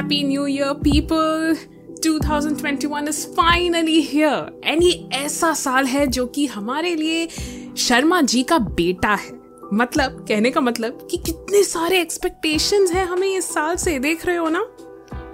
Happy New Year, people! 2021 is finally here. And ये ऐसा साल है जो कि हमारे लिए शर्मा जी का बेटा है मतलब कहने का मतलब कि कितने सारे एक्सपेक्टेशंस हैं हमें इस साल से देख रहे हो ना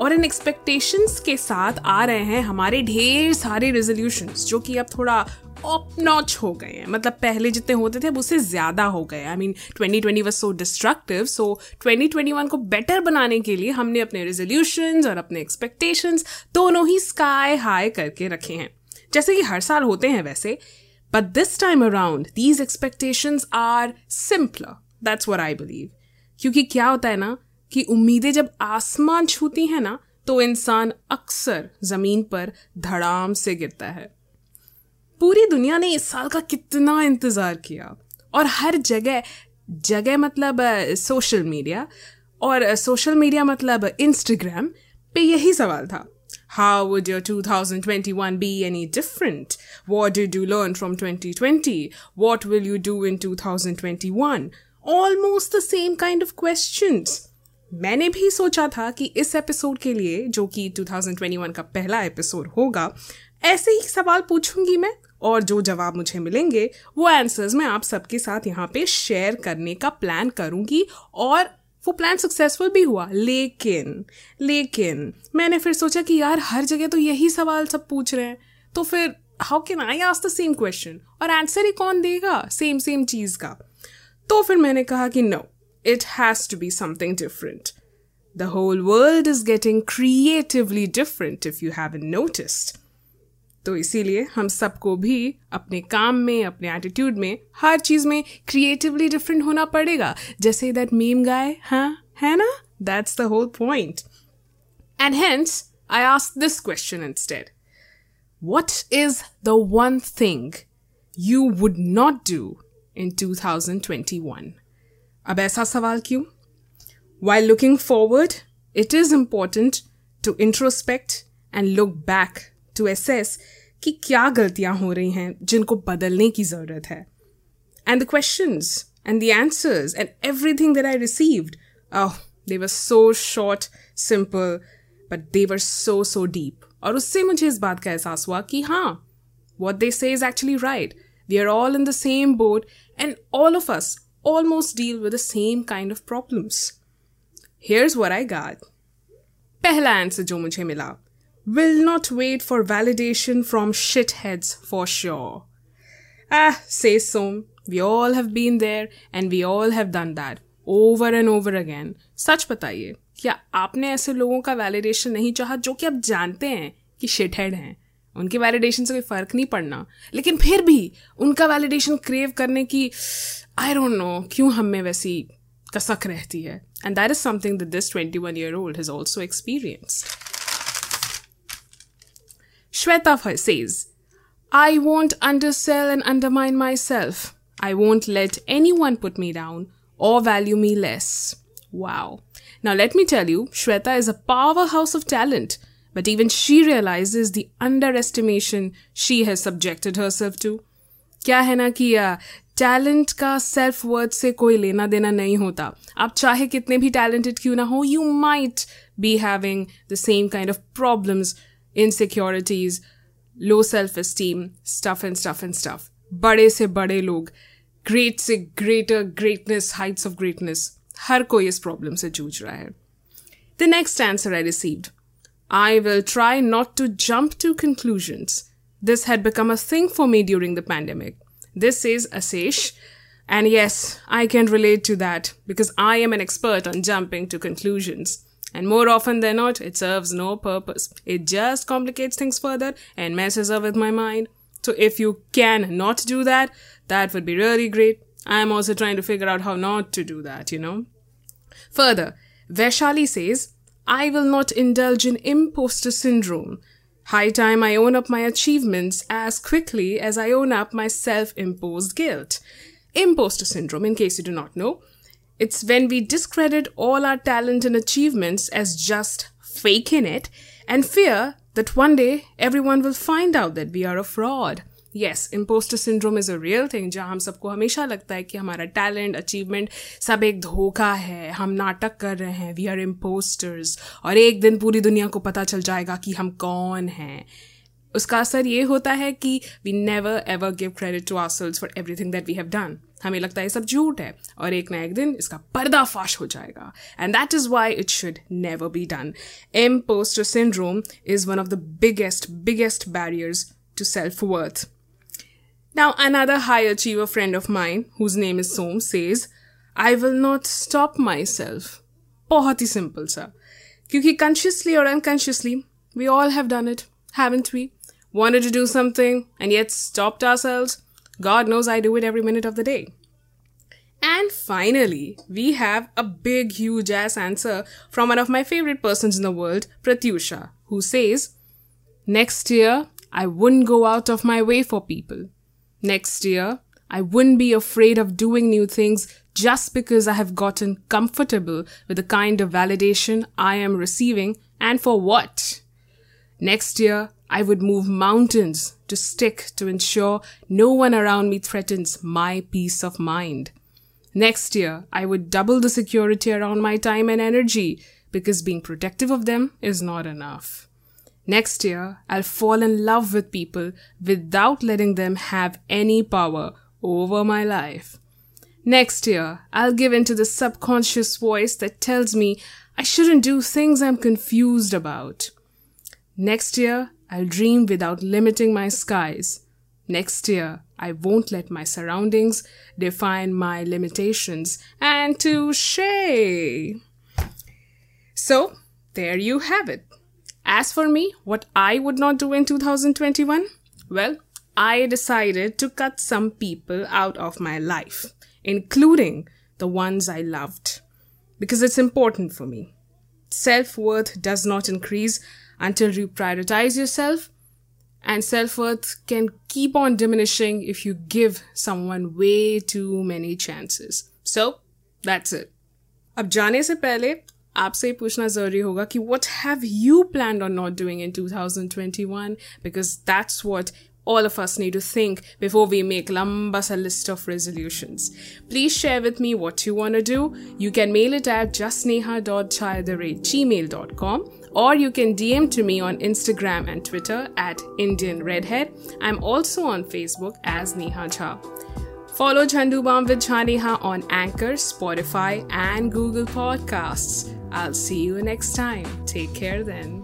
और इन एक्सपेक्टेशंस के साथ आ रहे हैं हमारे ढेर सारे रेजोल्यूशंस जो कि अब थोड़ा ऑप नॉच हो गए हैं। मतलब पहले जितने होते थे, अब उससे ज़्यादा हो गए I mean 2020 was so destructive so 2021 को बेटर बनाने के लिए हमने अपने रेजोल्यूशंस और अपने एक्सपेक्टेशंस दोनों ही स्काई हाई करके रखे हैं। जैसे कि हर साल होते हैं वैसे but this time around these expectations are simpler that's what I believe क्योंकि क्या होता है ना, कि उम्मीदें जब आसमान छूती हैं ना तो इंसान अक्सर ज़मीन पर धड़ाम से गिरता है। पूरी दुनिया ने इस साल का कितना इंतज़ार किया और हर जगह जगह मतलब सोशल मीडिया और सोशल मीडिया मतलब इंस्टाग्राम पे यही सवाल था How would your 2021 be any different? What did you learn from 2020? What will you do in 2021? Almost the same kind of questions. मैंने भी सोचा था कि इस एपिसोड के लिए, जो कि 2021 का पहला एपिसोड होगा, ऐसे ही सवाल पूछूँगी मैं और जो जवाब मुझे मिलेंगे, वो आंसर्स मैं आप सबके साथ यहाँ पे शेयर करने का प्लान करूँगी और वो प्लान सक्सेसफुल भी हुआ। लेकिन लेकिन मैंने फिर सोचा कि यार हर जगह तो यही सवाल सब पूछ रहे हैं। तो फिर how can I ask the same question और आंसर ही कौन देगा? सेम सेम चीज़ का। तो फिर मैंने कहा कि no it has to be something different the whole world is getting creatively different if you have noticed तो इसीलिए हम सबको भी अपने काम में, अपने एटीट्यूड में, हर चीज़ में क्रिएटिवली डिफरेंट होना पड़ेगा। जैसे दैट मीम गाय हाँ? है ना? That's the whole point and hence I ask this question instead what is the one thing you would not do in 2021? अब ऐसा सवाल क्यों? Why looking forward it is important to introspect and look back to assess कि क्या गलतियाँ हो रही हैं, जिनको बदलने की ज़रूरत है। And the questions and the answers and everything that I received they were so short simple but they were so so deep और उससे मुझे इस बात का एहसास हुआ कि हाँ what they say is actually right we are all in the same boat and all of us almost deal with the same kind of problems here's where I got पहला आंसर जो मुझे मिला will not wait for validation from shitheads for sure. Ah, say so. We all have been there and we all have done that over and over again. सच बताइए क्या आपने ऐसे लोगों का वैलिडेशन नहीं चाहा जो कि आप जानते हैं कि शिटहेड हैं उनके वैलिडेशन से कोई फ़र्क नहीं पड़ना लेकिन फिर भी उनका वैलिडेशन क्रेव करने की आई डोंट नो क्यों हम में वैसी कसक रहती है and that is something that this 21 year old has also experienced Shweta says, I won't undersell and undermine myself. I won't let anyone put me down or value me less. Wow. Now let me tell you, Shweta is a powerhouse of talent, but even she realizes the underestimation she has subjected herself to. क्या है ना कि talent का self worth से कोई लेना देना नहीं होता आप चाहे कितने भी टैलेंटेड क्यों ना हो you might be having the same kind of problems insecurities, low self esteem, stuff and stuff and stuff. बड़े से बड़े लोग ग्रेट से greater greatness Heights of greatness हर कोई इस प्रॉब्लम से जूझ रहा है the next answer I received I will try not to jump to conclusions. This had become a thing for me during the pandemic. This is Asish. And yes, I can relate to that because I am an expert on jumping to conclusions. And more often than not, it serves no purpose. It just complicates things further and messes up with my mind. So if you can not do that, that would be really great. I'm also trying to figure out how not to do that, you know. Further, Vaishali says, I will not indulge in imposter syndrome. High time I own up my achievements as quickly as I own up my self imposed guilt. Imposter syndrome, in case you do not know, it's when we discredit all our talent and achievements as just faking it and fear that one day everyone will find out that we are a fraud. Yes impostor syndrome is a real thing जहाँ हम सबको हमेशा लगता है कि हमारा talent achievement सब एक धोखा है हम नाटक कर रहे हैं वी आर इम्पोस्टर्स और एक दिन पूरी दुनिया को पता चल जाएगा कि हम कौन हैं उसका असर ये होता है कि we never ever give credit to ourselves for everything that we have done हमें लगता है सब झूठ है और एक ना एक दिन इसका पर्दाफाश हो जाएगा and that is why it should never be done impostor syndrome is one of the biggest biggest barriers to self worth Now, another high achiever friend of mine, whose name is Som, says, I will not stop myself. बहुत ही simple सा क्योंकि consciously or unconsciously we all have done it, haven't we? Wanted to do something and yet stopped ourselves. God knows I do it every minute of the day. And finally, we have a big, huge ass answer from one of my favorite persons in the world, Pratyusha, who says, Next year, I wouldn't go out of my way for people. Next year, I wouldn't be afraid of doing new things just because I have gotten comfortable with the kind of validation I am receiving and for what. Next year, I would move mountains to stick to ensure no one around me threatens my peace of mind. Next year, I would double the security around my time and energy because being protective of them is not enough. Next year, I'll fall in love with people without letting them have any power over my life. Next year, I'll give in to the subconscious voice that tells me I shouldn't do things I'm confused about. Next year, I'll dream without limiting my skies. Next year, I won't let my surroundings define my limitations. And touche! So, there you have it. As for me, what I would not do in 2021? Well, I decided to cut some people out of my life, including the ones I loved, because it's important for me. Self worth does not increase until you prioritize yourself, and self worth can keep on diminishing if you give someone way too many chances. So, that's it. अब जाने से पहले आपसे पूछना जरूरी होगा कि what have you planned on not doing in 2021 because that's what all of us need to think before we make lambas a list of resolutions. Please share with me what you want to do. You can mail it at justneha.chayadare@gmail.com or you can DM to me on Instagram and Twitter at Indian Redhead. I'm also on Facebook as Neha Jha. Follow Chandu Bam with Jhaneha on Anchor, Spotify, and Google Podcasts. I'll see you next time. Take care then.